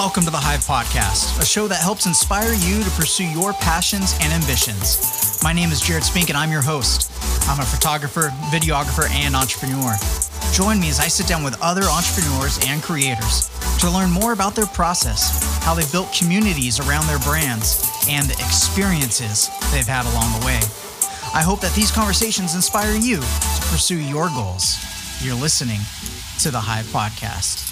Welcome to the Hive Podcast, a show that helps inspire you to pursue your passions and ambitions. My name is Jared Spink, and I'm your host. I'm a photographer, videographer, and entrepreneur. Join me as I sit down with other entrepreneurs and creators to learn more about their process, how they've built communities around their brands, and the experiences they've had along the way. I hope that these conversations inspire you to pursue your goals. You're listening to the Hive Podcast.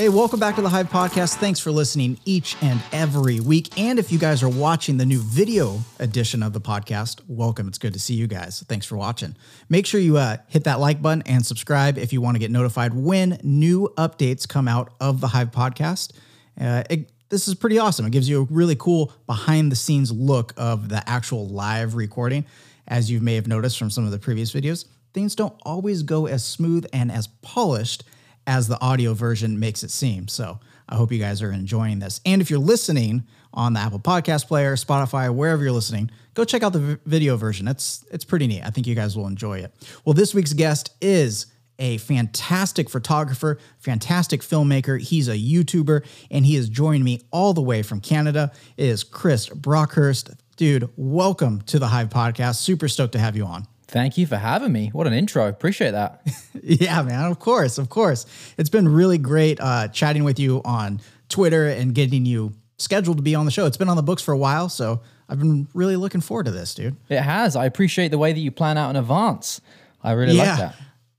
Hey, welcome back to the Hive Podcast. Thanks for listening each and every week. And if you guys are watching the new video edition of the podcast, welcome. It's good to see you guys. Thanks for watching. Make sure you uh, hit that like button and subscribe if you want to get notified when new updates come out of the Hive Podcast. Uh, it, this is pretty awesome. It gives you a really cool behind the scenes look of the actual live recording. As you may have noticed from some of the previous videos, things don't always go as smooth and as polished as the audio version makes it seem. So I hope you guys are enjoying this. And if you're listening on the Apple Podcast Player, Spotify, wherever you're listening, go check out the video version. It's it's pretty neat. I think you guys will enjoy it. Well, this week's guest is a fantastic photographer, fantastic filmmaker. He's a YouTuber, and he has joined me all the way from Canada. It is Chris Brockhurst. Dude, welcome to the Hive Podcast. Super stoked to have you on. Thank you for having me. What an intro. Appreciate that. yeah, man. Of course. Of course. It's been really great uh, chatting with you on Twitter and getting you scheduled to be on the show. It's been on the books for a while. So I've been really looking forward to this, dude. It has. I appreciate the way that you plan out in advance. I really Yeah. like that.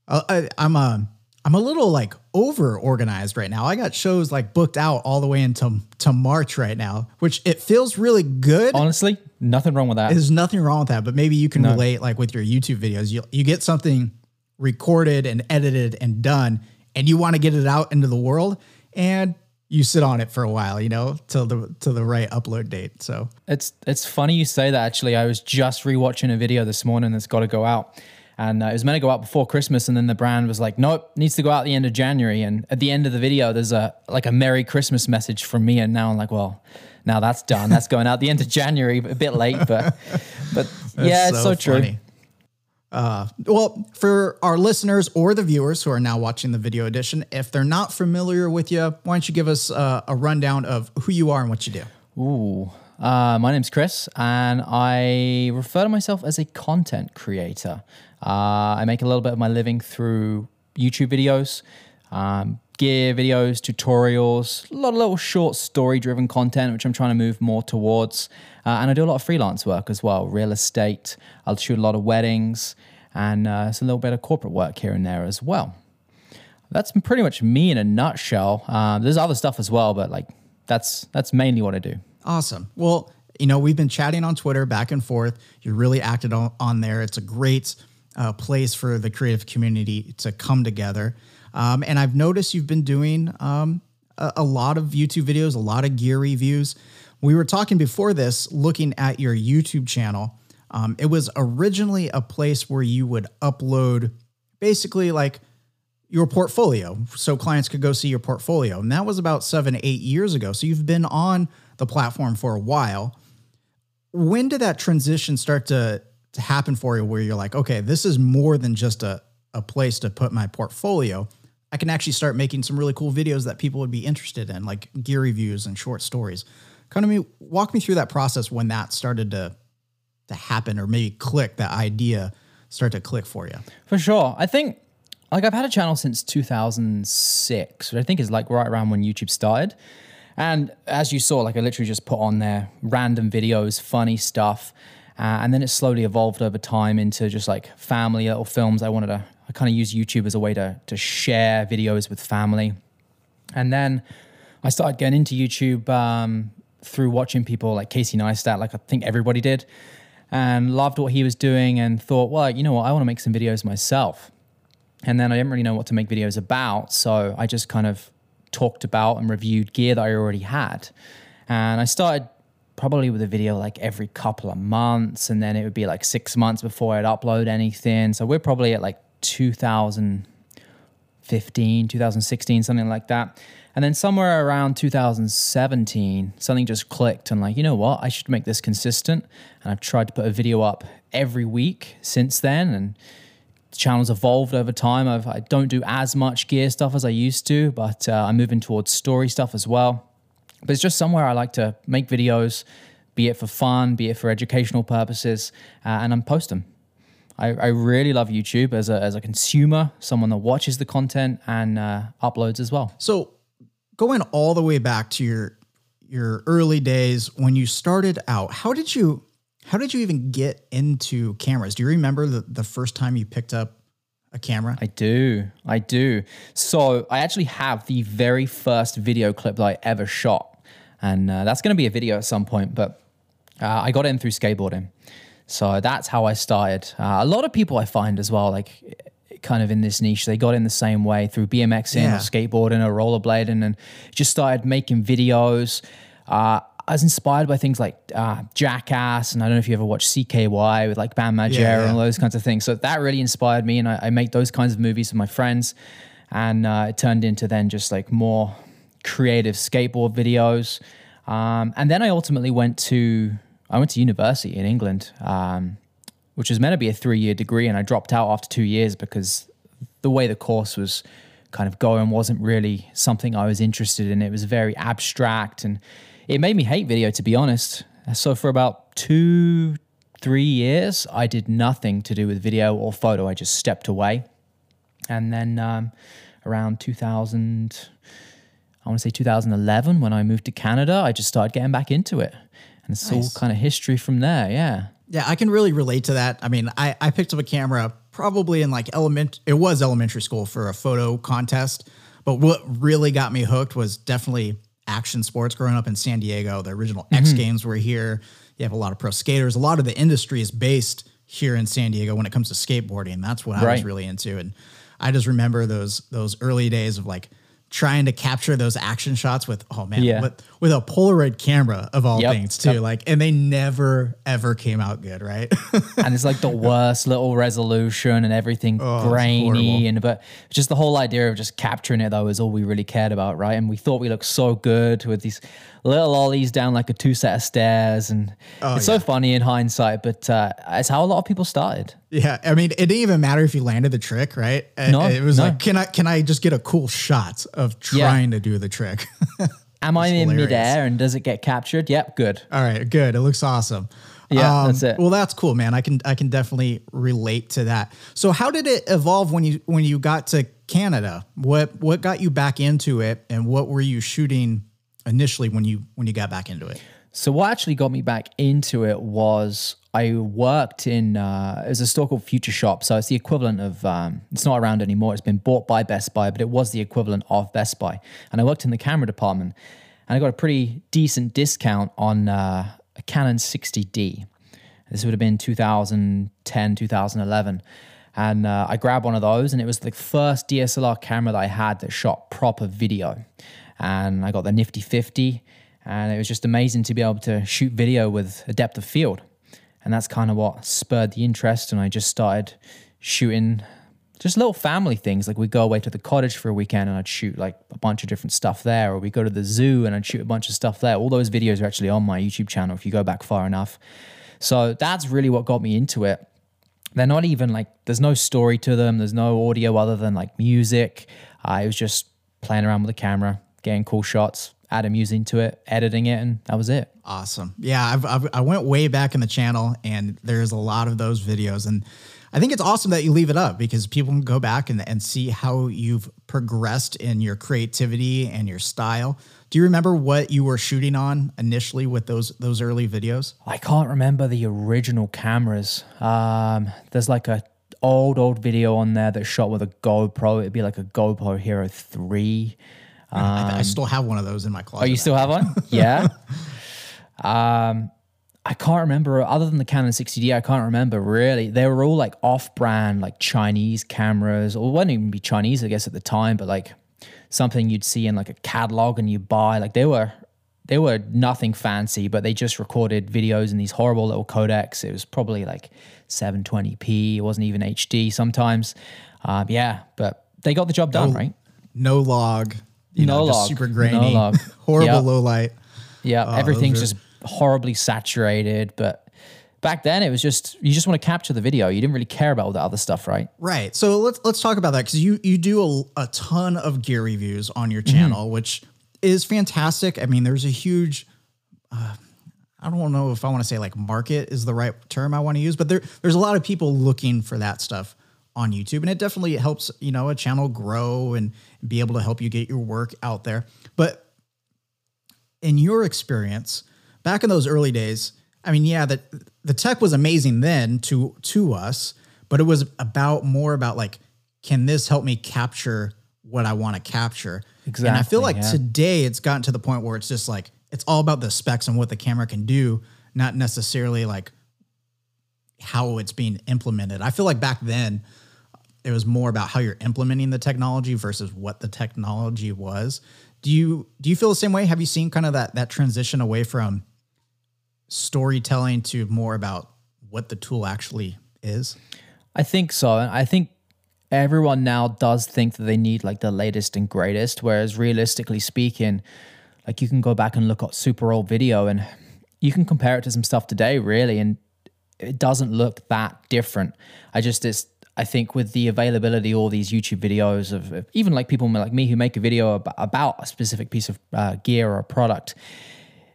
Uh, I, I'm a, I'm a little like over organized right now. I got shows like booked out all the way into to March right now, which it feels really good. Honestly, nothing wrong with that. There's nothing wrong with that, but maybe you can relate like with your YouTube videos. You you get something recorded and edited and done, and you want to get it out into the world, and you sit on it for a while, you know, till the to the right upload date. So It's it's funny you say that. Actually, I was just rewatching a video this morning that's got to go out, and uh, it was meant to go out before Christmas, and then the brand was like, "Nope, needs to go out at the end of January." And at the end of the video, there's a like a Merry Christmas message from me, and now I'm like, "Well, now that's done. That's going out the end of January, a bit late, but but yeah, it's so, true." Uh, well, for our listeners or the viewers who are now watching the video edition, if they're not familiar with you, why don't you give us uh, a rundown of who you are and what you do? Ooh. Uh, my name's Chris, and I refer to myself as a content creator. Uh, I make a little bit of my living through YouTube videos, um, gear videos, tutorials, a lot of little short story driven content, which I'm trying to move more towards. Uh, and I do a lot of freelance work as well real estate. I'll shoot a lot of weddings, and uh, it's a little bit of corporate work here and there as well that's pretty much me in a nutshell. Um, there's other stuff as well, but like that's that's mainly what I do. Awesome. Well, you know, we've been chatting on Twitter back and forth. You're really active on, on there. It's a great uh, place for the creative community to come together. Um, and I've noticed you've been doing um, a, a lot of YouTube videos, a lot of gear reviews. We were talking before this, looking at your YouTube channel. Um, it was originally a place where you would upload basically like your portfolio so clients could go see your portfolio. And that was about seven, eight years ago. So you've been on the platform for a while. When did that transition start to, to happen for you where you're like, okay, this is more than just a, a place to put my portfolio? I can actually start making some really cool videos that people would be interested in, like gear reviews and short stories. Kind of me walk me through that process when that started to to happen or maybe click that idea start to click for you. For sure. I think like I've had a channel since 2006, which I think is like right around when YouTube started. And as you saw, like I literally just put on there random videos, funny stuff. Uh, and then it slowly evolved over time into just like family little films. I wanted to, I kind of use YouTube as a way to, to share videos with family. And then I started getting into YouTube um, through watching people like Casey Neistat, like I think everybody did, and loved what he was doing and thought, well, you know what, I want to make some videos myself. And then I didn't really know what to make videos about. So I just kind of talked about and reviewed gear that I already had. And I started probably with a video like every couple of months. And then it would be like six months before I'd upload anything. So we're probably at like 2015, 2016, something like that. And then somewhere around 2017, something just clicked and like, you know what? I should make this consistent. And I've tried to put a video up every week since then. And the channel's evolved over time. I've, I don't do as much gear stuff as I used to, but uh, I'm moving towards story stuff as well. But it's just somewhere I like to make videos, be it for fun, be it for educational purposes, uh, and then post them. I, I really love YouTube as a, as a consumer, someone that watches the content and uh, uploads as well. So going all the way back to your your early days when you started out, how did you how did you even get into cameras? Do you remember the, the first time you picked up a camera? I do. I do. So I actually have the very first video clip that I ever shot. And uh, that's going to be a video at some point, but uh, I got in through skateboarding. So that's how I started. Uh, a lot of people I find as well, like kind of in this niche, they got in the same way through BMXing Yeah. or skateboarding or rollerblading and just started making videos. Uh, I was inspired by things like uh, Jackass, and I don't know if you ever watched CKY with like Bam Margera Yeah, yeah. and all those kinds of things. So that really inspired me, and I, I make those kinds of movies with my friends, and uh, it turned into then just like more creative skateboard videos. Um, and then I ultimately went to I went to university in England, um, which was meant to be a three year degree, and I dropped out after two years because the way the course was kind of going wasn't really something I was interested in. It was very abstract and it made me hate video, to be honest. So for about two, three years, I did nothing to do with video or photo. I just stepped away. And then um, around 2000, I want to say 2011, when I moved to Canada, I just started getting back into it. And it's all kind of history from there. Yeah. Yeah, I can really relate to that. I mean, I, I picked up a camera probably in like element it was elementary school for a photo contest. But what really got me hooked was definitely action sports growing up in San Diego. The original X mm-hmm. Games were here. You have a lot of pro skaters. A lot of the industry is based here in San Diego when it comes to skateboarding. That's what I was really into. And I just remember those those early days of like trying to capture those action shots with oh man, Yeah. with, with a Polaroid camera of all Yep. things too. Like and they never ever came out good, right? and it's like the worst little resolution and everything Oh, grainy and but just the whole idea of just capturing it though is all we really cared about right and we thought we looked so good with these little ollies down like a two set of stairs and Oh, it's so funny in hindsight but uh, it's how a lot of people started yeah, I mean, it didn't even matter if you landed the trick, right? No, it was no. like, can I can I just get a cool shot of Yeah. trying to do the trick? am i It's in hilarious. midair and does it get captured yep good All right, good. It looks awesome. Um, Yeah, that's it. Well, that's cool, man. I can I can definitely relate to that. So, how did it evolve when you when you got to Canada? What what got you back into it, and what were you shooting initially when you when you got back into it? So what actually got me back into it was I worked in uh, there's a store called Future Shop. So it's the equivalent of um, it's not around anymore. It's been bought by Best Buy, but it was the equivalent of Best Buy. And I worked in the camera department, and I got a pretty decent discount on uh, a Canon 60D. This would have been 2010, 2011. And uh, I grabbed one of those, and it was the first DSLR camera that I had that shot proper video. And I got the Nifty 50, and it was just amazing to be able to shoot video with a depth of field. And that's kind of what spurred the interest. And I just started shooting just little family things. Like we'd go away to the cottage for a weekend and I'd shoot like a bunch of different stuff there, or we go to the zoo and I'd shoot a bunch of stuff there. All those videos are actually on my YouTube channel if you go back far enough. So that's really what got me into it. They're not even like, there's no story to them, there's no audio other than like music. I was just playing around with the camera, getting cool shots, adding music into it, editing it, and that was it. Awesome. Yeah, I've, I've, I went way back in the channel, and there's a lot of those videos, and I think it's awesome that you leave it up because people can go back and, and see how you've progressed in your creativity and your style. Do you remember what you were shooting on initially with those those early videos? I can't remember the original cameras. Um, there's like a old old video on there that's shot with a GoPro. It'd be like a GoPro Hero Three. I, I still have one of those in my closet. Um, Oh, you still have one? yeah. Um, I can't remember other than the Canon 60D. I can't remember really. They were all like off-brand, like Chinese cameras, or wouldn't even be Chinese, I guess, at the time, but like something you'd see in like a catalog and you buy. Like they were, they were nothing fancy, but they just recorded videos in these horrible little codecs. It was probably like 720p. It wasn't even HD sometimes. Um, yeah, but they got the job done, right? no log, you No know, just log. super No grainy, log. horrible Yep. low light. Yeah, Oh, everything's just horribly saturated, but back then it was just you just want to capture the video. You didn't really care about all the other stuff, right? Right. So let's let's talk about that because you you do a, a ton of gear reviews on your channel, which is fantastic. I mean, there's a huge. Uh, I don't know if I want to say like market is the right term I want to use, but there there's a lot of people looking for that stuff on YouTube, and it definitely helps you know a channel grow and be able to help you get your work out there. But in your experience, back in those early days, I mean, yeah, that the tech was amazing then to to us, but it was about more about like, can this help me capture what I want to capture? Exactly. And I feel like yeah. today it's gotten to the point where it's just like it's all about the specs and what the camera can do, not necessarily like how it's being implemented. I feel like back then it was more about how you're implementing the technology versus what the technology was. Do you do you feel the same way? Have you seen kind of that that transition away from storytelling to more about what the tool actually is? I think so. I think everyone now does think that they need like the latest and greatest, whereas realistically speaking, like you can go back and look at super old video and you can compare it to some stuff today, really, and it doesn't look that different. I just it's I think with the availability of all these YouTube videos of, of even like people like me who make a video about, about a specific piece of uh, gear or a product,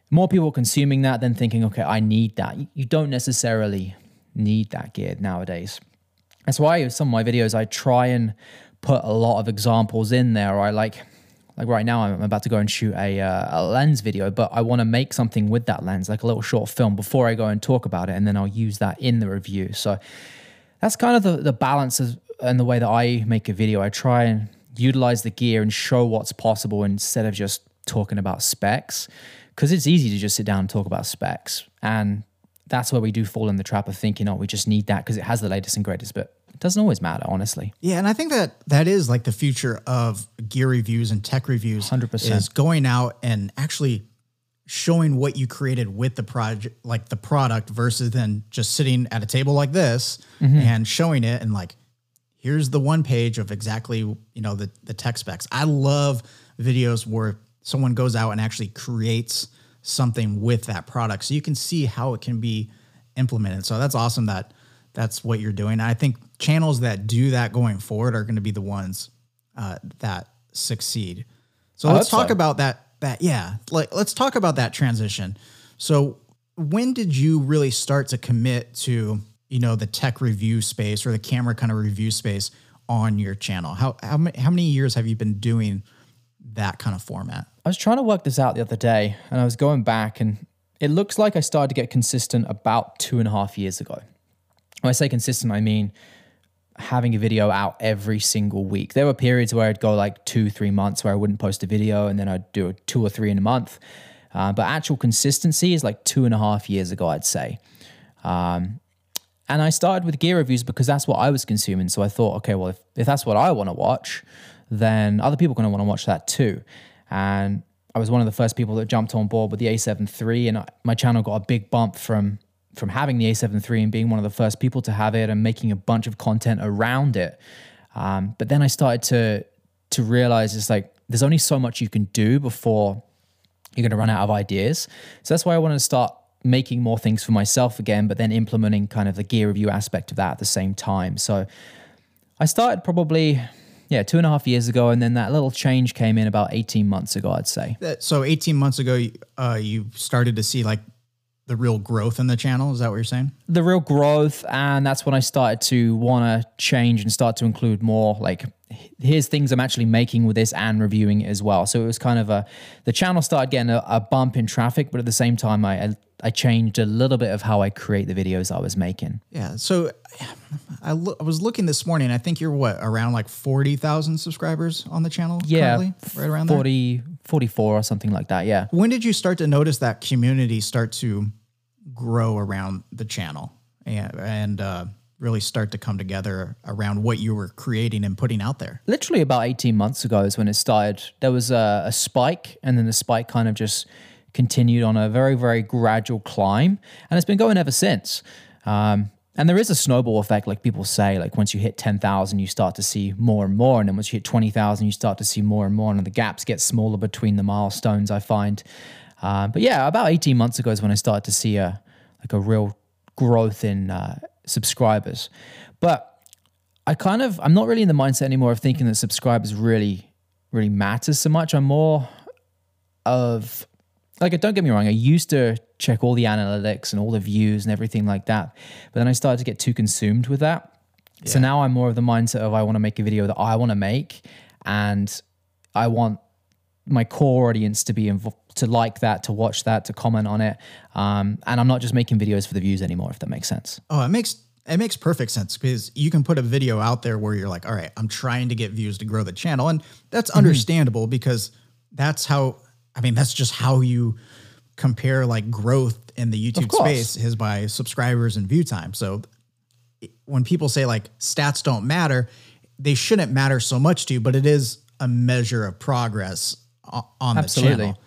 more people consuming that than thinking, okay, I need that. You- don't necessarily need that gear nowadays. That's why some of my videos I try and put a lot of examples in there. I like, like right now I'm about to go and shoot a, uh, a lens video, but I want to make something with that lens, like a little short film, before I go and talk about it, and then I'll use that in the review. So that's kind of the, the balance of, and the way that I make a video. I try and utilize the gear and show what's possible instead of just talking about specs, because it's easy to just sit down and talk about specs, and that's where we do fall in the trap of thinking, oh, we just need that because it has the latest and greatest, but it doesn't always matter, honestly. Yeah, and I think that that is like the future of gear reviews and tech reviews. 100%. is going out and actually showing what you created with the project, like the product, versus then just sitting at a table like this and showing it and like, here's the one page of exactly you know the the tech specs. I love videos where someone goes out and actually creates something with that product, so you can see how it can be implemented. So that's awesome that that's what you're doing. I think channels that do that going forward are going to be the ones uh, that succeed. So I let's talk about that. That yeah, like let's talk about that transition. So when did you really start to commit to you know the tech review space or the camera kind of review space on your channel? How how many, how many years have you been doing that kind of format? I was trying to work this out the other day and I was going back and it looks like I started to get consistent about two and a half years ago. When I say consistent, I mean having a video out every single week. There were periods where I'd go like two, three months where I wouldn't post a video and then I'd do two or three in a month. Uh, but actual consistency is like two and a half years ago, I'd say. Um, and I started with gear reviews because that's what I was consuming. So I thought, okay, well, if, if that's what I want to watch, then other people are going to want to watch that too. And I was one of the first people that jumped on board with the A7 III, and I, my channel got a big bump from from having the A7 III and being one of the first people to have it and making a bunch of content around it. Um, but then I started to to realize it's like there's only so much you can do before you're going to run out of ideas. So that's why I wanted to start making more things for myself again, but then implementing kind of the gear review aspect of that at the same time. So I started probably, yeah, two and a half years ago. And then that little change came in about 18 months ago, I'd say. So 18 months ago, uh, you started to see like the real growth in the channel. Is that what you're saying? the real growth and that's when i started to want to change and start to include more like here's things i'm actually making with this and reviewing it as well so it was kind of a the channel started getting a, a bump in traffic but at the same time i I- i changed a little bit of how i create the videos i was making Yeah. So I, loo- I was looking this morning. I think you're what around like 40,000 subscribers on the channel yeah currently? Right around there. 40 44 or something like that yeah When did you start to notice that community start to grow around the channel and, and uh, really start to come together around what you were creating and putting out there? literally about 18 months ago is when it started. There was a, a spike, and then the spike kind of just continued on a very, very gradual climb. And it's been going ever since. Um, and there is a snowball effect, like people say, like once you hit 10,000, you start to see more and more. And then once you hit 20,000, you start to see more and more. And the gaps get smaller between the milestones, I find. Um, but yeah, about 18 months ago is when I started to see a like a real growth in uh, subscribers. But I kind of I'm not really in the mindset anymore of thinking that subscribers really really matters so much. I'm more of like don't get me wrong, I used to check all the analytics and all the views and everything like that. But then I started to get too consumed with that. Yeah. So now I'm more of the mindset of I want to make a video that I want to make and I want my core audience to be involved to like that, to watch that, to comment on it. Um, and I'm not just making videos for the views anymore, if that makes sense. Oh, it makes it makes perfect sense because you can put a video out there where you're like, all right, I'm trying to get views to grow the channel. And that's mm-hmm. understandable because that's how I mean, that's just how you compare like growth in the YouTube space is by subscribers and view time. So when people say like stats don't matter, they shouldn't matter so much to you, but it is a measure of progress on Absolutely. the channel.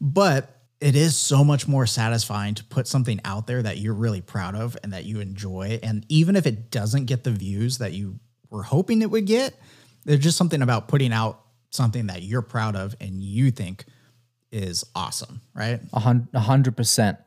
But it is so much more satisfying to put something out there that you're really proud of and that you enjoy. And even if it doesn't get the views that you were hoping it would get, there's just something about putting out something that you're proud of and you think is awesome, right? A hundred percent.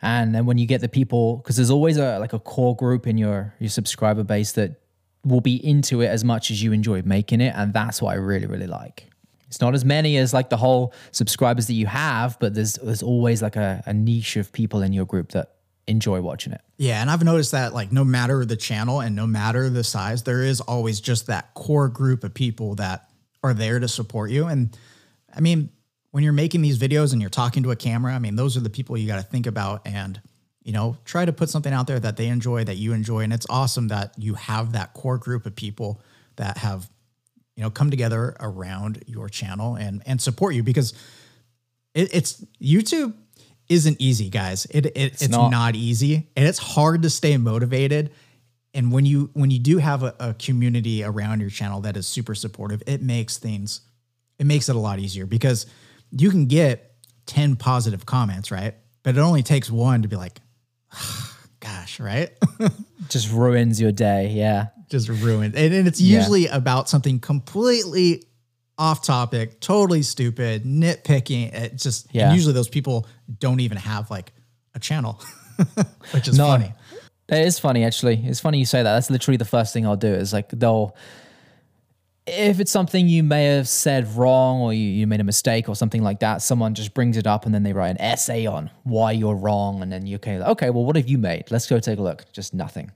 And then when you get the people, because there's always a like a core group in your your subscriber base that will be into it as much as you enjoy making it, and that's what I really really like. It's not as many as like the whole subscribers that you have, but there's there's always like a, a niche of people in your group that enjoy watching it. Yeah, and I've noticed that like no matter the channel and no matter the size, there is always just that core group of people that are there to support you. And I mean, when you're making these videos and you're talking to a camera, I mean, those are the people you got to think about and, you know, try to put something out there that they enjoy, that you enjoy. And it's awesome that you have that core group of people that have, you know, come together around your channel and and support you because it, it's YouTube isn't easy, guys. It, it it's, it's not. not. easy and it's hard to stay motivated. And when you when you do have a, a community around your channel that is super supportive, it makes things it makes it a lot easier because you can get 10 positive comments, right? But it only takes one to be like, gosh, right? Just ruins your day. Yeah. Just ruined. And, and it's usually yeah. about something completely off topic, totally stupid, nitpicking. It just, yeah. usually those people don't even have like a channel, which is no, funny. It is funny, actually. It's funny you say that. That's literally the first thing I'll do is like they'll, if it's something you may have said wrong or you, you made a mistake or something like that, someone just brings it up and then they write an essay on why you're wrong. And then you okay, okay, well, what have you made? Let's go take a look. Just nothing.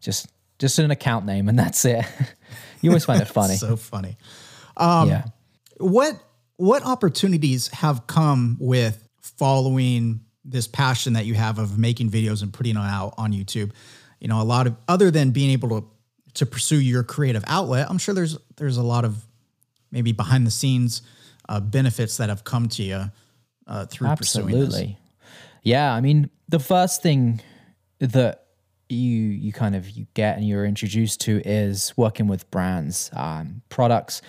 Just just an account name and that's it. you always find it funny. so funny. Um, yeah. What what opportunities have come with following this passion that you have of making videos and putting them out on YouTube? You know, a lot of other than being able to to pursue your creative outlet, I'm sure there's there's a lot of maybe behind the scenes uh, benefits that have come to you uh, through Absolutely. Pursuing this. Yeah, I mean, the first thing that you you kind of you get and you're introduced to is working with brands, um, products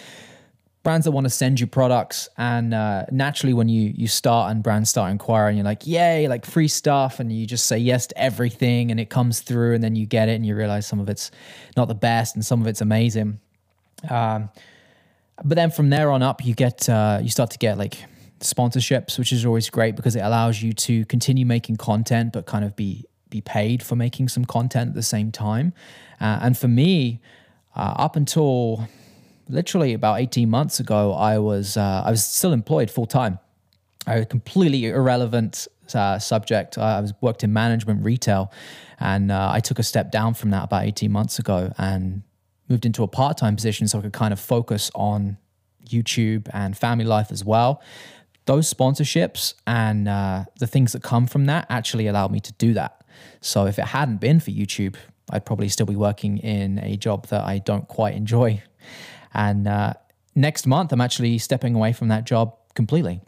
brands that want to send you products and uh, naturally when you you start and brands start inquiring you're like yay like free stuff and you just say yes to everything and it comes through and then you get it and you realize some of it's not the best and some of it's amazing um, but then from there on up you get uh, you start to get like sponsorships which is always great because it allows you to continue making content but kind of be be paid for making some content at the same time uh, and for me uh, up until literally about 18 months ago, I was uh, I was still employed full time. A completely irrelevant uh, subject. I was worked in management retail, and uh, I took a step down from that about 18 months ago and moved into a part time position so I could kind of focus on YouTube and family life as well. Those sponsorships and uh, the things that come from that actually allowed me to do that. So if it hadn't been for YouTube, I'd probably still be working in a job that I don't quite enjoy and uh, next month, I'm actually stepping away from that job completely.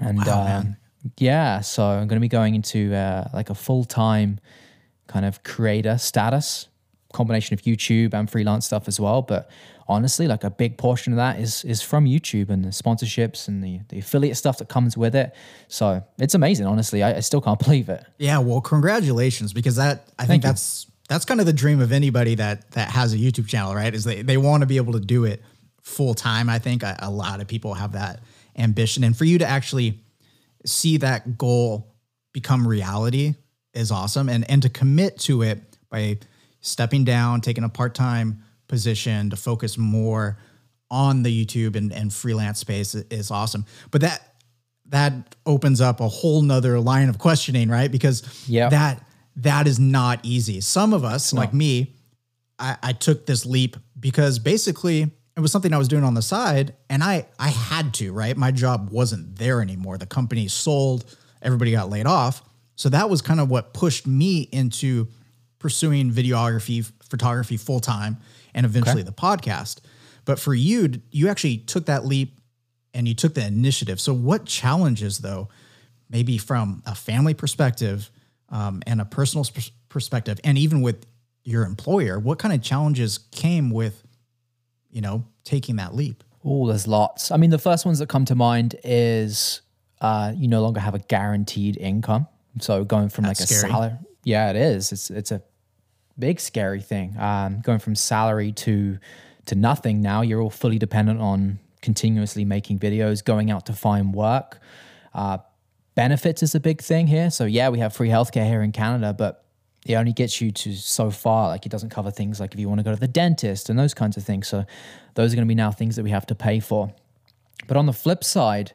And wow, um, yeah, so I'm going to be going into uh, like a full time kind of creator status, combination of YouTube and freelance stuff as well. But honestly, like a big portion of that is is from YouTube and the sponsorships and the, the affiliate stuff that comes with it. So it's amazing, honestly. I, I still can't believe it. Yeah, well, congratulations, because that I Thank think you. that's that's kind of the dream of anybody that that has a YouTube channel, right? Is they they want to be able to do it full time. I think a, a, lot of people have that ambition, and for you to actually see that goal become reality is awesome. And and to commit to it by stepping down, taking a part-time position to focus more on the YouTube and, and freelance space is awesome. But that that opens up a whole nother line of questioning, right? Because Yep. that that is not easy. Some of us, like me, I, I took this leap because basically it was something I was doing on the side and I I had to, right? My job wasn't there anymore. The company sold, everybody got laid off. So that was kind of what pushed me into pursuing videography, photography full time and eventually the podcast. But for you, you actually took that leap and you took the initiative. So what challenges though, maybe from a family perspective um, and a personal pers- perspective, and even with your employer, what kind of challenges came with, you know, taking that leap? Oh, there's lots. I mean, the first ones that come to mind is uh, you no longer have a guaranteed income. So going from That's like a salary, yeah, it is. It's it's a big scary thing. Um, going from salary to to nothing now. You're all fully dependent on continuously making videos, going out to find work. Uh, benefits is a big thing here. So yeah, we have free healthcare here in Canada, but it only gets you to so far. Like it doesn't cover things like if you want to go to the dentist and those kinds of things. So those are going to be now things that we have to pay for. But on the flip side,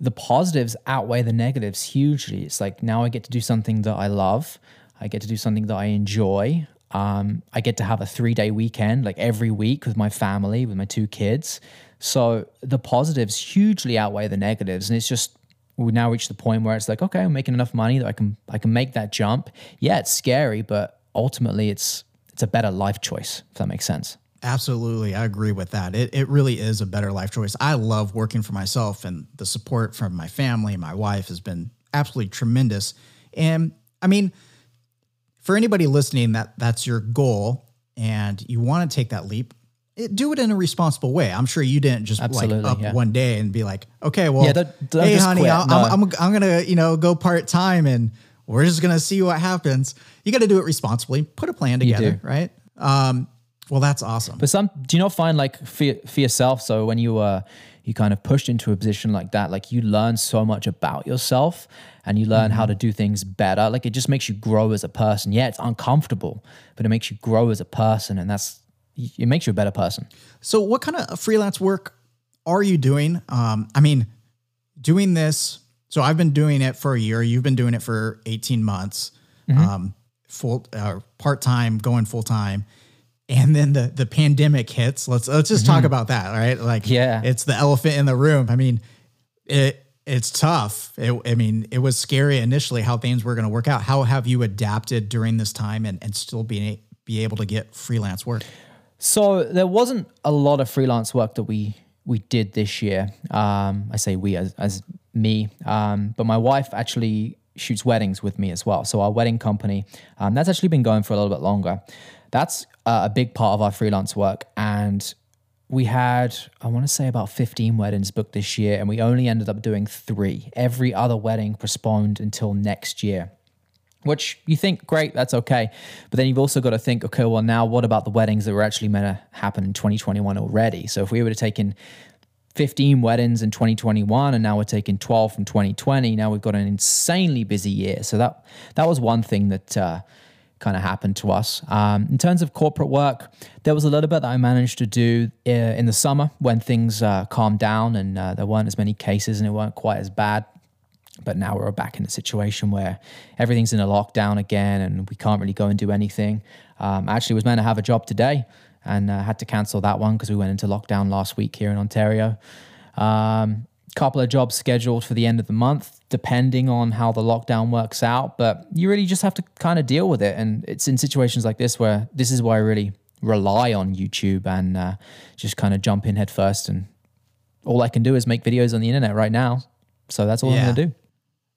the positives outweigh the negatives hugely. It's like now I get to do something that I love. I get to do something that I enjoy. Um, I get to have a three day weekend like every week with my family, with my two kids. So the positives hugely outweigh the negatives. And it's just, we now reach the point where it's like, okay, I'm making enough money that I can, I can make that jump. Yeah, it's scary, but ultimately it's, it's a better life choice, if that makes sense. Absolutely. I agree with that. It, it really is a better life choice. I love working for myself, and the support from my family, my wife has been absolutely tremendous. And I mean, for anybody listening, that that's your goal and you want to take that leap, it, do it in a responsible way. I'm sure you didn't just Absolutely, like up yeah. one day and be like, okay, well, Yeah, don't- don't hey, honey. No. I'm, I'm, I'm going to, you know, go part time and we're just going to see what happens. You got to do it responsibly, put a plan together, right? Um, well, that's awesome. But some, do you not find like for, for yourself? So when you uh, you kind of pushed into a position like that, like you learn so much about yourself and you learn how to do things better. Like it just makes you grow as a person. Yeah, it's uncomfortable, but it makes you grow as a person, and that's it makes you a better person. So, what kind of freelance work are you doing? Um, I mean, doing this. So, I've been doing it for a year. You've been doing it for 18 months, um, full, uh, part time, going full time. And then the the pandemic hits. Let's let's just talk about that, right? Like, Yeah. it's the elephant in the room. I mean, it it's tough. It, I mean, it was scary initially how things were going to work out. How have you adapted during this time and and still being be able to get freelance work? So there wasn't a lot of freelance work that we we did this year. Um, I say we as, as me, um, but my wife actually shoots weddings with me as well. So our wedding company um, that's actually been going for a little bit longer. That's uh, a big part of our freelance work, and we had I want to say about 15 weddings booked this year, and we only ended up doing three. Every other wedding postponed until next year which you think great that's okay. But then you've also got to think okay well now what about the weddings that were actually meant to happen in 2021 already? So if we would have taken 15 weddings in 2021 and now we're taking 12 from 2020 now we've got an insanely busy year. So that that was one thing that uh, kind of happened to us um, in terms of corporate work there was a little bit that i managed to do uh, in the summer when things uh, calmed down and uh, there weren't as many cases and it weren't quite as bad but now we're back in a situation where everything's in a lockdown again and we can't really go and do anything. Um, actually was meant to have a job today and uh, had to cancel that one because we went into lockdown last week here in Ontario. Um, couple of jobs scheduled for the end of the month, depending on how the lockdown works out. But you really just have to kind of deal with it. And it's in situations like this where this is why I really rely on YouTube and uh, just kind of jump in head first. And all I can do is make videos on the internet right now. So that's all Yeah. I'm going to do.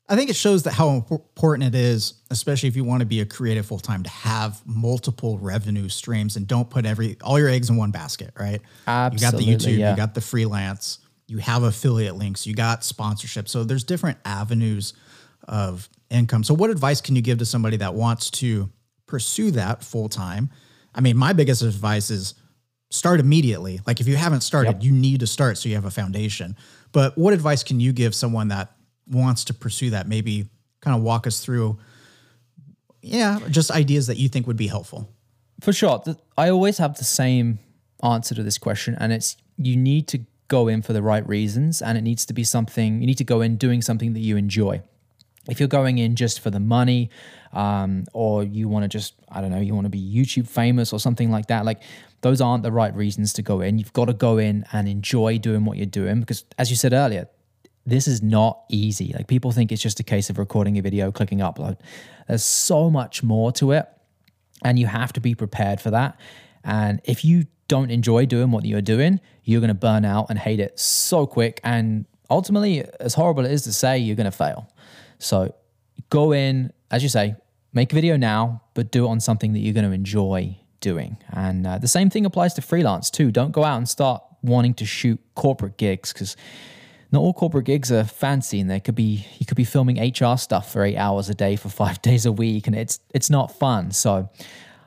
I think it shows that how important it is, especially if you want to be a creative full time, to have multiple revenue streams and don't put every all your eggs in one basket, right? Absolutely. You got the YouTube, yeah. you got the freelance, you have affiliate links, you got sponsorship. So there's different avenues of income. So what advice can you give to somebody that wants to pursue that full time? I mean, my biggest advice is start immediately. Like if you haven't started, you need to start so you have a foundation. But what advice can you give someone that wants to pursue that? Maybe kind of walk us through yeah, just ideas that you think would be helpful. For sure. I always have the same answer to this question, and it's you need to go in for the right reasons, and it needs to be something you need to go in doing something that you enjoy. If you're going in just for the money, um, or you want to just, I don't know, you want to be YouTube famous or something like that, like those aren't the right reasons to go in. You've got to go in and enjoy doing what you're doing because, as you said earlier, this is not easy. Like people think it's just a case of recording a video, clicking upload. There's so much more to it and you have to be prepared for that. And if you don't enjoy doing what you're doing, you're going to burn out and hate it so quick. And ultimately, as horrible it is to say, you're going to fail. So go in, as you say, make a video now, but do it on something that you're going to enjoy doing. And uh, the same thing applies to freelance too. Don't go out and start wanting to shoot corporate gigs because not all corporate gigs are fancy and there could be you could be filming HR stuff for eight hours a day for five days a week and it's it's not fun. So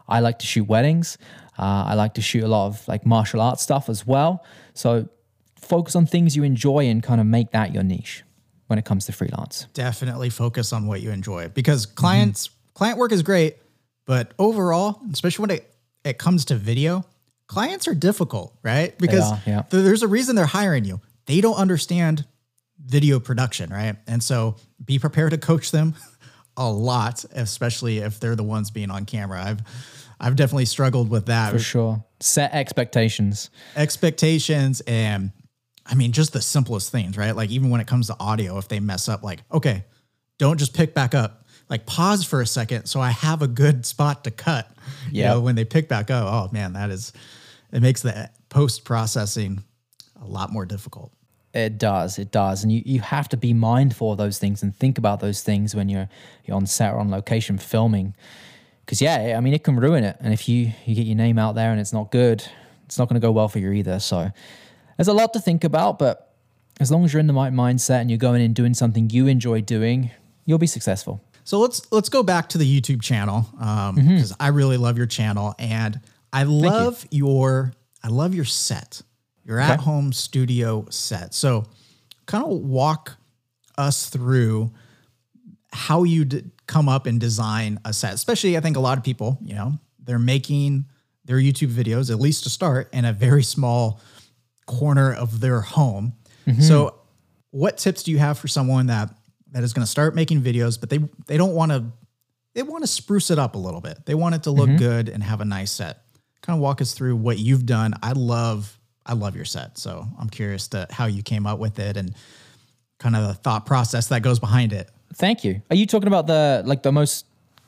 I like to shoot weddings. Uh, I like to shoot a lot of like martial arts stuff as well. So focus on things you enjoy and kind of make that your niche when it comes to freelance. Definitely focus on what you enjoy because clients client work is great, but overall, especially when it, it comes to video, clients are difficult, right? Because are, yeah. th- there's a reason they're hiring you. They don't understand video production, right? And so be prepared to coach them a lot, especially if they're the ones being on camera. I've I've definitely struggled with that. For sure. Set expectations. expectations and I mean just the simplest things, right? Like even when it comes to audio, if they mess up, like, okay, don't just pick back up. Like pause for a second so I have a good spot to cut. You Yeah. know, when they pick back up, oh man, that is it makes the post processing a lot more difficult. It does, it does, and you, you have to be mindful of those things and think about those things when you're you're on set or on location filming, because yeah, I mean it can ruin it, and if you you get your name out there and it's not good, it's not going to go well for you either. So there's a lot to think about, but as long as you're in the right mindset and you're going in doing something you enjoy doing, you'll be successful. So let's let's go back to the YouTube channel because Mm-hmm. I really love your channel and I love your I love your set, your at home studio set. So kind of walk us through how you d- come up and design a set. Especially, I think a lot of people, you know, they're making their YouTube videos at least to start in a very small corner of their home. Mm-hmm. So, what tips do you have for someone that that is going to start making videos, but they they don't want to they want to spruce it up a little bit. They want it to look mm-hmm. good and have a nice set. Kind of walk us through what you've done. I love I love your set, so I'm curious to how you came up with it and kind of the thought process that goes behind it. Thank you. Are you talking about the like the most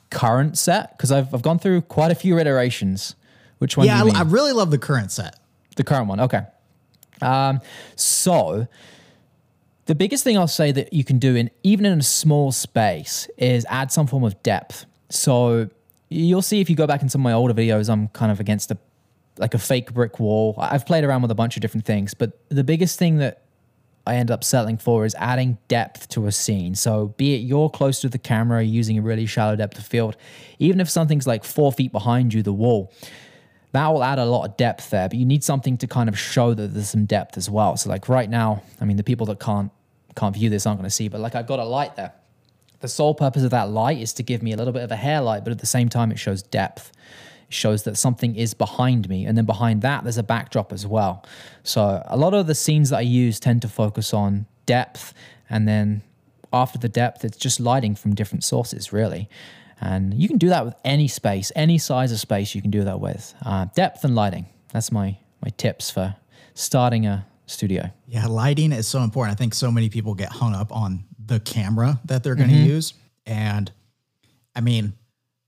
current set? Because I've I've gone through quite a few iterations. Which one? yeah, do you I, I really love the current set. The current one. Okay. Um, so the biggest thing I'll say that you can do in even in a small space is add some form of depth. So you'll see if you go back in some of my older videos, I'm kind of against a like a fake brick wall. I've played around with a bunch of different things, but the biggest thing that I end up settling for is adding depth to a scene. So be it you're close to the camera using a really shallow depth of field, even if something's like four feet behind you, the wall, that will add a lot of depth there. But you need something to kind of show that there's some depth as well. So like right now, I mean the people that can't can't view this aren't going to see, but like I've got a light there. The sole purpose of that light is to give me a little bit of a hair light, but at the same time it shows depth. Shows that something is behind me. And then behind that, there's a backdrop as well. So a lot of the scenes that I use tend to focus on depth. And then after the depth, it's just lighting from different sources, really. And you can do that with any space, any size of space you can do that with. Uh, depth and lighting. That's my, my tips for starting a studio. Yeah, lighting is so important. I think so many people get hung up on the camera that they're going to Mm-hmm. use, and I mean,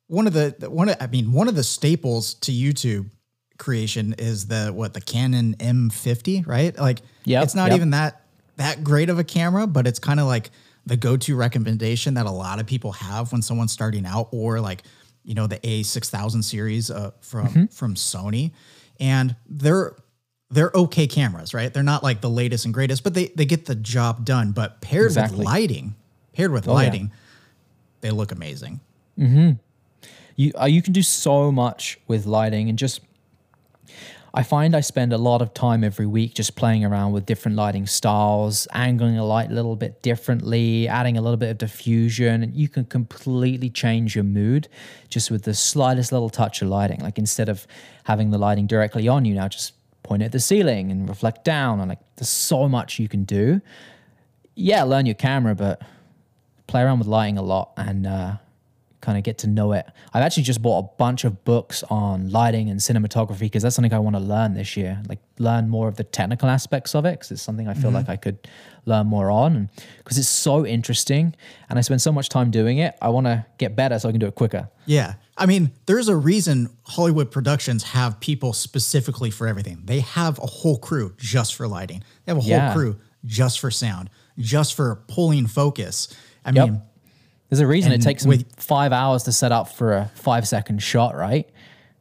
one of the one of, I mean one of the staples to YouTube creation is the what the Canon M50, right? Like, Yep, it's not yep. even that that great of a camera, but it's kind of like the go-to recommendation that a lot of people have when someone's starting out, or like you know the A6000 series uh, from Mm-hmm. from Sony, and they're they're okay cameras, right? They're not like the latest and greatest, but they they get the job done. But paired Exactly. with lighting, paired with Oh, yeah. lighting, they look amazing. You uh, you can do so much with lighting and just I find I spend a lot of time every week just playing around with different lighting styles, angling a light a little bit differently, adding a little bit of diffusion. and You can completely change your mood just with the slightest little touch of lighting. Like instead of having the lighting directly on you, now just point it at the ceiling and reflect down. And like there's so much you can do. Yeah, learn your camera, but play around with lighting a lot and uh, kind of get to know it. I've actually just bought a bunch of books on lighting and cinematography because that's something I want to learn this year. Like learn more of the technical aspects of it because it's something I feel like mm-hmm. I could learn more on because it's so interesting and I spend so much time doing it. I want to get better so I can do it quicker. Yeah. I mean, there's a reason Hollywood productions have people specifically for everything. They have a whole crew just for lighting. They have a whole Yeah. crew just for sound, just for pulling focus. I Yep. mean, There's a reason it And takes them with- five hours to set up for a five second shot, right?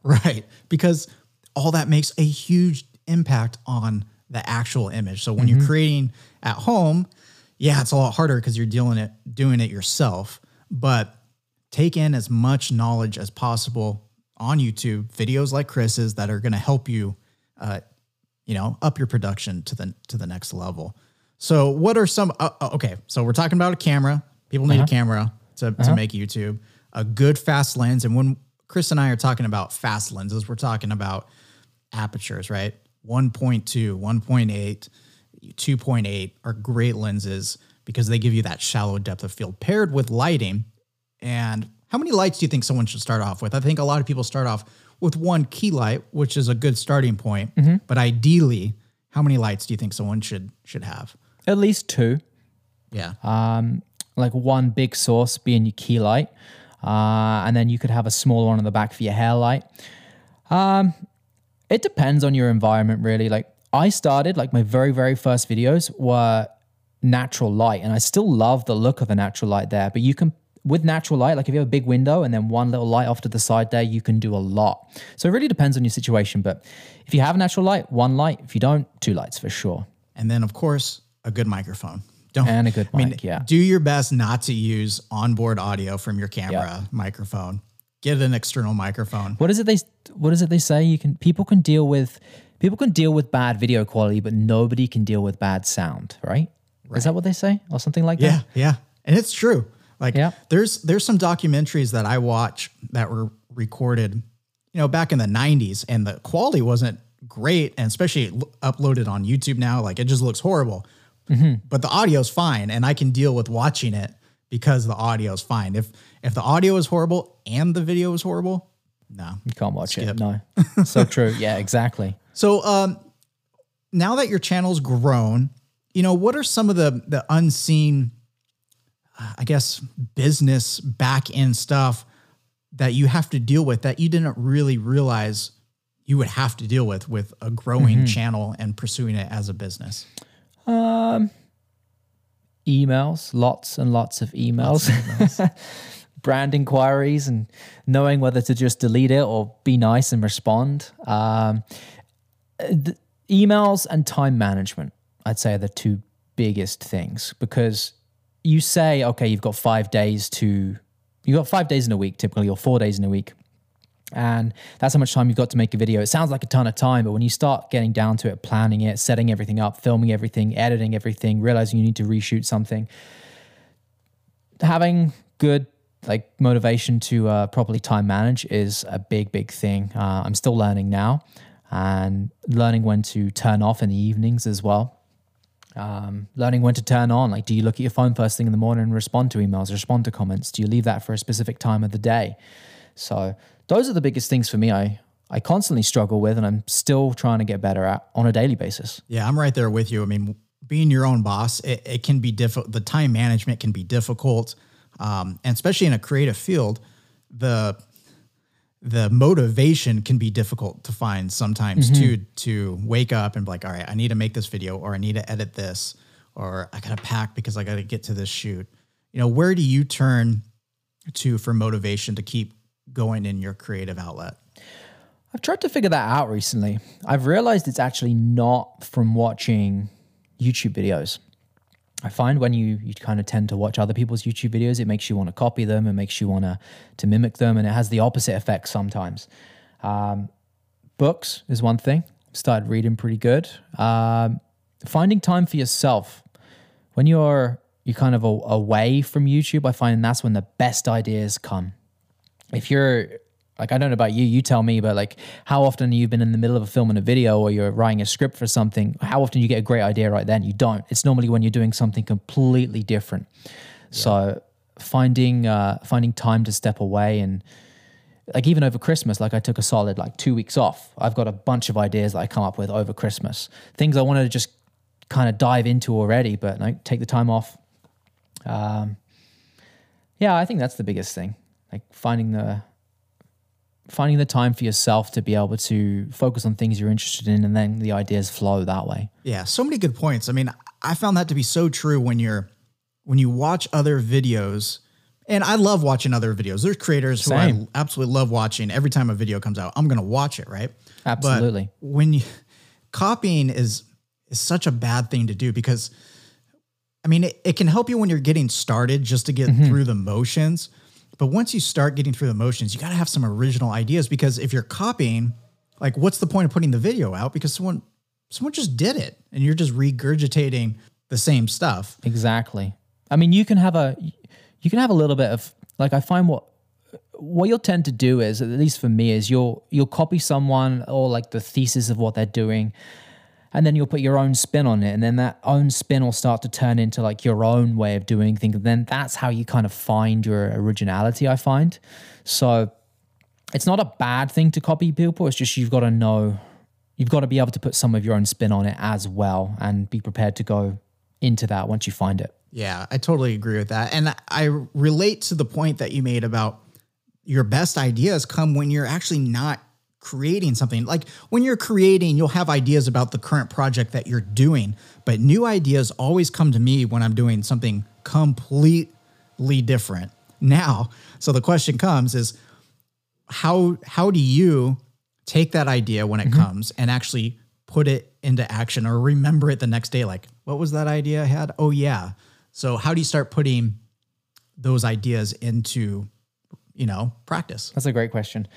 Right. Because all that makes a huge impact on the actual image. So when Mm-hmm. you're creating at home, yeah, it's a lot harder because you're dealing it doing it yourself. But take in as much knowledge as possible on YouTube, videos like Chris's that are going to help you, uh, you know, up your production to the to the next level. So what are some? Uh, uh, okay, so we're talking about a camera. People need a camera to, to uh-huh. make YouTube. A good fast lens, and when Chris and I are talking about fast lenses, we're talking about apertures, right? 1.2, 1.8, 2.8 are great lenses because they give you that shallow depth of field paired with lighting. And how many lights do you think someone should start off with? I think a lot of people start off with one key light, which is a good starting point. Mm-hmm. But ideally, how many lights do you think someone should should have? At least two. Yeah. Um, like one big source being your key light, uh, and then you could have a smaller one on the back for your hair light. Um, it depends on your environment, really. Like I started, like my very very first videos were natural light, and I still love the look of the natural light there. But you can with natural light, like if you have a big window and then one little light off to the side there, you can do a lot. So it really depends on your situation. But if you have natural light, one light. If you don't, two lights for sure. and then of course a good microphone. Don't And a good I mean, mic, yeah. Do your best not to use onboard audio from your camera microphone. Get an external microphone. What is it they what is it they say? You can people can deal with people can deal with bad video quality, but nobody can deal with bad sound, right? Is that what they say? Or something like Yeah, that? yeah. Yeah, and it's true. Like Yeah. there's there's some documentaries that I watch that were recorded, you know, back in the 90s and the quality wasn't great and especially uploaded on YouTube now like it just looks horrible. But the audio's fine and I can deal with watching it because the audio is fine. If if the audio is horrible and the video is horrible, no. You can't watch Skip. it. No. so true. Yeah, exactly. So um, now that your channel's grown, you know what are some of the the unseen, I guess, business back end stuff that you have to deal with that you didn't really realize you would have to deal with with a growing channel and pursuing it as a business. Emails, lots and lots of emails. Brand inquiries and knowing whether to just delete it or be nice and respond. Um, the emails and time management, I'd say, are the two biggest things because you say, okay, you've got five days to, you've got five days in a week typically, or four days in a week. And that's how much time you've got to make a video. It sounds like a ton of time, but when you start getting down to it, planning it, setting everything up, filming everything, editing everything, realizing you need to reshoot something, having good like motivation to uh, properly time manage is a big, big thing. Uh, I'm still learning now and learning when to turn off in the evenings as well. Um, learning when to turn on. Like, do you look at your phone first thing in the morning and respond to emails, respond to comments? Do you leave that for a specific time of the day? So those are the biggest things for me. I I constantly struggle with, and I'm still trying to get better at on a daily basis. Yeah, I'm right there with you. I mean, being your own boss, it, it can be difficult. The time management can be difficult, um, and especially in a creative field, the the motivation can be difficult to find sometimes too. To wake up and be like, all right, I need to make this video, or I need to edit this, or I gotta pack because I gotta get to this shoot. You know, where do you turn to for motivation to keep going in your creative outlet? I've tried to figure that out recently. I've realized it's actually not from watching YouTube videos. I find when you you kind of tend to watch other people's YouTube videos, it makes you want to copy them, it makes you want to to mimic them, and it has the opposite effect sometimes. Um, books is one thing. started reading pretty good. Um, finding time for yourself when you're you're kind of a, away from YouTube. I find that's when the best ideas come. If you're like I don't know about you, you tell me, but like how often you've been in the middle of a film and a video or you're writing a script for something, how often you get a great idea right then? You don't. It's normally when you're doing something completely different. Yeah. So finding uh, finding time to step away and like even over Christmas, like I took a solid like two weeks off. I've got a bunch of ideas that I come up with over Christmas, things I wanted to just kind of dive into already, but like take the time off. Um, yeah, I think that's the biggest thing, like finding the finding the time for yourself to be able to focus on things you're interested in, and then the ideas flow that way. Yeah, so many good points. I mean, I found that to be so true when you're when you watch other videos and I love watching other videos. There's creators Same. who I absolutely love watching. Every time a video comes out, I'm going to watch it, right? Absolutely. But when you copying is is such a bad thing to do because I mean, it, it can help you when you're getting started just to get mm-hmm. through the motions. But once you start getting through the motions, you got to have some original ideas because if you're copying, like what's the point of putting the video out because someone someone just did it and you're just regurgitating the same stuff. Exactly. I mean, you can have a you can have a little bit of like I find what what you'll tend to do is at least for me is you'll you'll copy someone or like the thesis of what they're doing and then you'll put your own spin on it and then that own spin will start to turn into like your own way of doing things and then that's how you kind of find your originality i find so it's not a bad thing to copy people it's just you've got to know you've got to be able to put some of your own spin on it as well and be prepared to go into that once you find it yeah, I totally agree with that. And I relate to the point that you made about your best ideas come when you're actually not creating something. Like when you're creating, you'll have ideas about the current project that you're doing, but new ideas always come to me when I'm doing something completely different. Now, so the question comes is how how do you take that idea when it mm-hmm. comes and actually put it into action or remember it the next day like what was that idea I had? Oh yeah so how do you start putting those ideas into, you know, practice? That's a great question.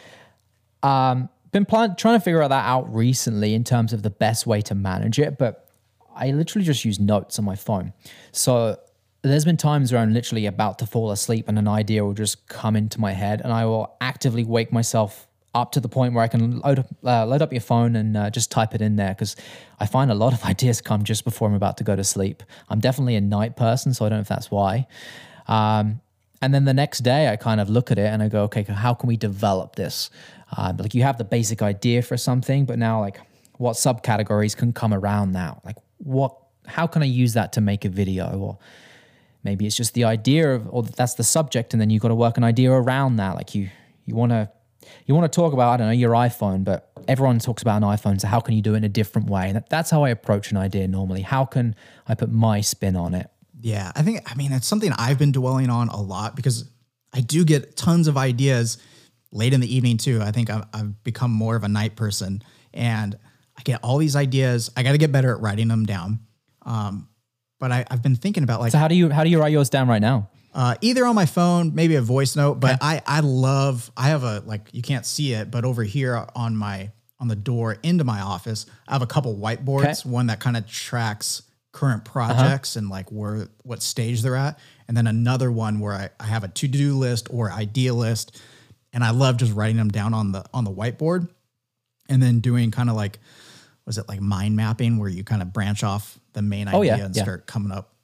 Um, been plan- trying to figure that out recently in terms of the best way to manage it, but I literally just use notes on my phone. So there's been times where I'm literally about to fall asleep and an idea will just come into my head, and I will actively wake myself up to the point where I can load up, uh, load up your phone and uh, just type it in there because I find a lot of ideas come just before I'm about to go to sleep. I'm definitely a night person, so I don't know if that's why. Um, and then the next day, I kind of look at it and I go, okay, how can we develop this? Uh, like you have the basic idea for something, but now like what subcategories can come around now? Like what? How can I use that to make a video? Or maybe it's just the idea of, or that's the subject, and then you've got to work an idea around that. Like you, you want to you want to talk about, I don't know, your iPhone, but everyone talks about an iPhone. So how can you do it in a different way? And That's how I approach an idea normally. How can I put my spin on it? Yeah, I think, I mean, it's something I've been dwelling on a lot because I do get tons of ideas late in the evening too. I think I've, I've become more of a night person and I get all these ideas. I got to get better at writing them down. Um, but I, have been thinking about like, so how do you, how do you write yours down right now? uh, either on my phone, maybe a voice note. But okay. I I love I have a like you can't see it, but over here on my on the door into my office, I have a couple whiteboards. Okay. One that kind of tracks current uh-huh. projects uh-huh. and like where what stage they're at, and then another one where I, I have a to do list or idea list, and I love just writing them down on the on the whiteboard, and then doing kind of like was it like mind mapping where you kind of branch off the main idea oh, yeah, and yeah. start coming up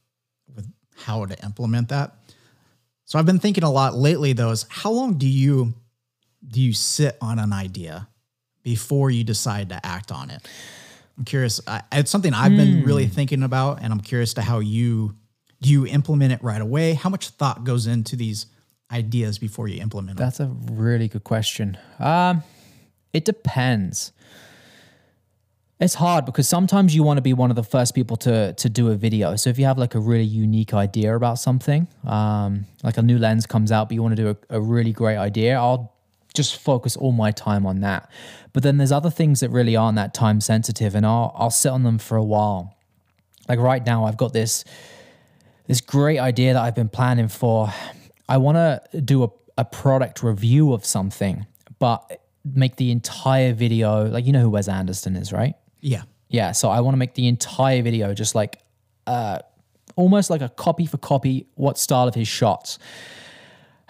with how to implement that. So I've been thinking a lot lately though is how long do you do you sit on an idea before you decide to act on it? I'm curious. I, it's something I've been really hmm. thinking about, and I'm curious to how you do you implement it right away. How much thought goes into these ideas before you implement them? That's a really good question. Um, it depends. It's hard because sometimes you want to be one of the first people to to do a video. So if you have like a really unique idea about something, um, like a new lens comes out, but you want to do a, a really great idea, I'll just focus all my time on that. But then there's other things that really aren't that time sensitive, and I'll I'll sit on them for a while. Like right now, I've got this this great idea that I've been planning for. I want to do a, a product review of something, but make the entire video. Like you know who Wes Anderson is, right? Yeah. Yeah. So I want to make the entire video just like uh, almost like a copy for copy what style of his shots.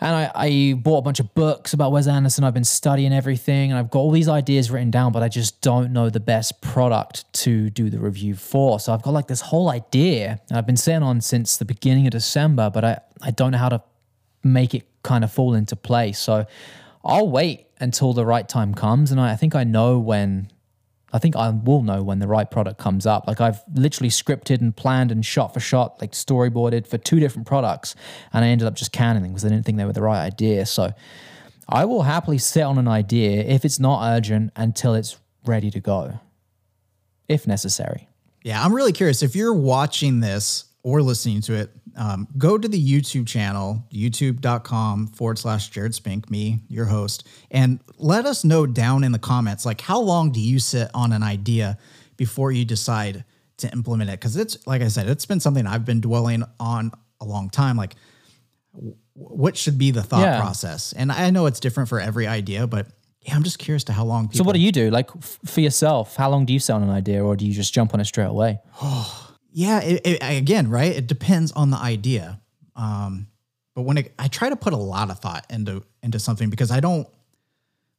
And I, I bought a bunch of books about Wes Anderson. I've been studying everything and I've got all these ideas written down, but I just don't know the best product to do the review for. So I've got like this whole idea I've been sitting on since the beginning of December, but I, I don't know how to make it kind of fall into place. So I'll wait until the right time comes. And I, I think I know when I think I will know when the right product comes up. Like I've literally scripted and planned and shot for shot, like storyboarded for two different products, and I ended up just canning them because I didn't think they were the right idea. So I will happily sit on an idea if it's not urgent until it's ready to go, if necessary. Yeah, I'm really curious if you're watching this or listening to it. Um, go to the YouTube channel, youtube.com forward slash Jared Spink, me, your host, and let us know down in the comments, like how long do you sit on an idea before you decide to implement it? Because it's, like I said, it's been something I've been dwelling on a long time. Like, w- what should be the thought Yeah. process? And I know it's different for every idea, but yeah, I'm just curious to how long people So what do you do? Like f- for yourself, how long do you sit on an idea, or do you just jump on it straight away? Yeah, it, it, again, right? It depends on the idea. Um, but when it, I try to put a lot of thought into into something because I don't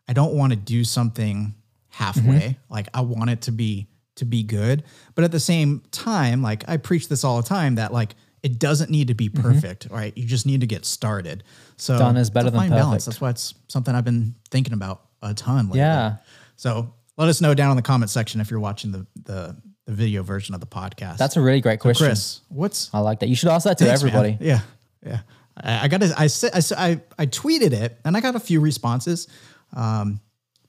I don't want to do something halfway. Like I want it to be to be good, but at the same time, like I preach this all the time that like it doesn't need to be perfect, right? You just need to get started. So Done is better than fine balance. perfect. That's why it's something I've been thinking about a ton. Lately. Yeah. So let us know down in the comment section if you're watching the the, the video version of the podcast. That's a really great question. Chris, what's I like that. You should ask that to Thanks, man. everybody. Yeah, yeah. I, I got. I said. I, said- I tweeted it, and I got a few responses. Um,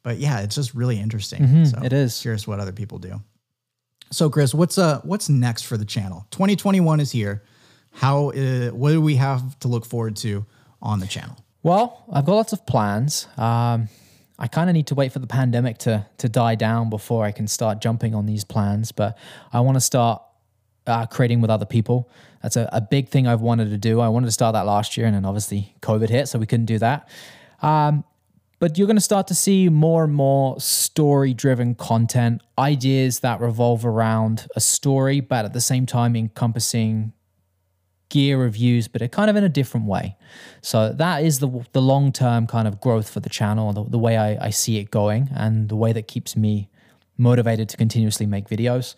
but yeah, it's just really interesting. so it is. Curious what other people do. So, Chris, what's uh what's next for the channel? 2021 is here. How uh, what do we have to look forward to on the channel? Well, I've got lots of plans. Um, I kind of need to wait for the pandemic to to die down before I can start jumping on these plans. But I want to start uh, creating with other people. That's a, a big thing I've wanted to do. I wanted to start that last year, and then obviously COVID hit, so we couldn't do that. Um, but you're going to start to see more and more story driven content, ideas that revolve around a story, but at the same time encompassing gear reviews, but it kind of in a different way. So that is the the long term kind of growth for the channel, the, the way I, I see it going, and the way that keeps me motivated to continuously make videos.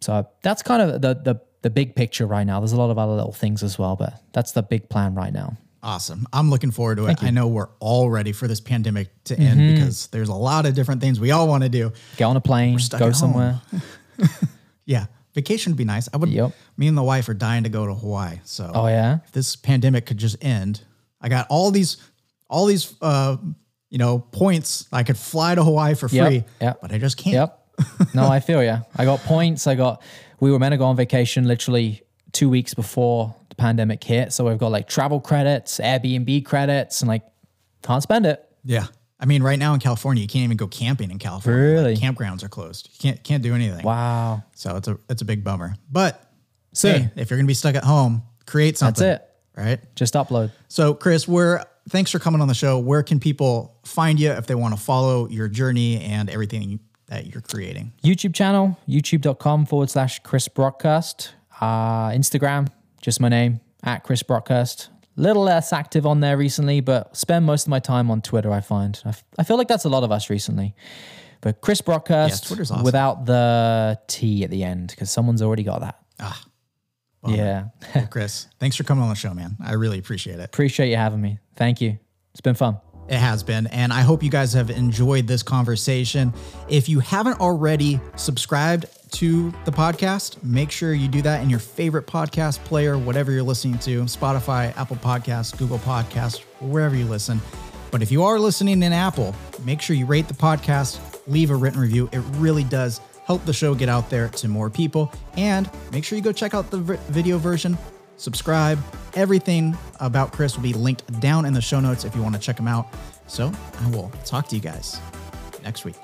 So that's kind of the the the big picture right now. There's a lot of other little things as well, but that's the big plan right now. Awesome. I'm looking forward to it. I know we're all ready for this pandemic to end mm-hmm. because there's a lot of different things we all want to do. Get on a plane, go somewhere. Yeah, vacation would be nice. I would. Yep. Me and the wife are dying to go to Hawaii. So Oh yeah, if this pandemic could just end, I got all these, all these, uh, you know, points. I could fly to Hawaii for Yep, free. yep. But I just can't. Yep. No, I feel yeah. I got points. I got. We were meant to go on vacation literally two weeks before the pandemic hit, so we've got like travel credits, Airbnb credits, and like can't spend it. Yeah. I mean, right now in California, you can't even go camping in California. Really? Like, campgrounds are closed. You can't can't do anything. Wow. So it's a it's a big bummer. But Soon. hey, if you're gonna be stuck at home, create something. That's it. Right. Just upload. So, Chris, where thanks for coming on the show. Where can people find you if they want to follow your journey and everything that you're creating? YouTube channel, youtube.com forward slash Chris Brockhurst. Uh, Instagram, just my name, at Chris Brockhurst. Little less active on there recently, but spend most of my time on Twitter, I find. I, f- I feel like that's a lot of us recently. But Chris Brockhurst Twitter's awesome. without the T at the end, because someone's already got that. Ah, yeah. well, Chris, thanks for coming on the show, man. I really appreciate it. Appreciate you having me. Thank you. It's been fun. It has been. And I hope you guys have enjoyed this conversation. If you haven't already subscribed to the podcast, make sure you do that in your favorite podcast player, whatever you're listening to Spotify, Apple Podcasts, Google Podcasts, wherever you listen. But if you are listening in Apple, make sure you rate the podcast, leave a written review. It really does help the show get out there to more people. And make sure you go check out the vi- video version subscribe. Everything about Chris will be linked down in the show notes if you want to check him out. So I will talk to you guys next week.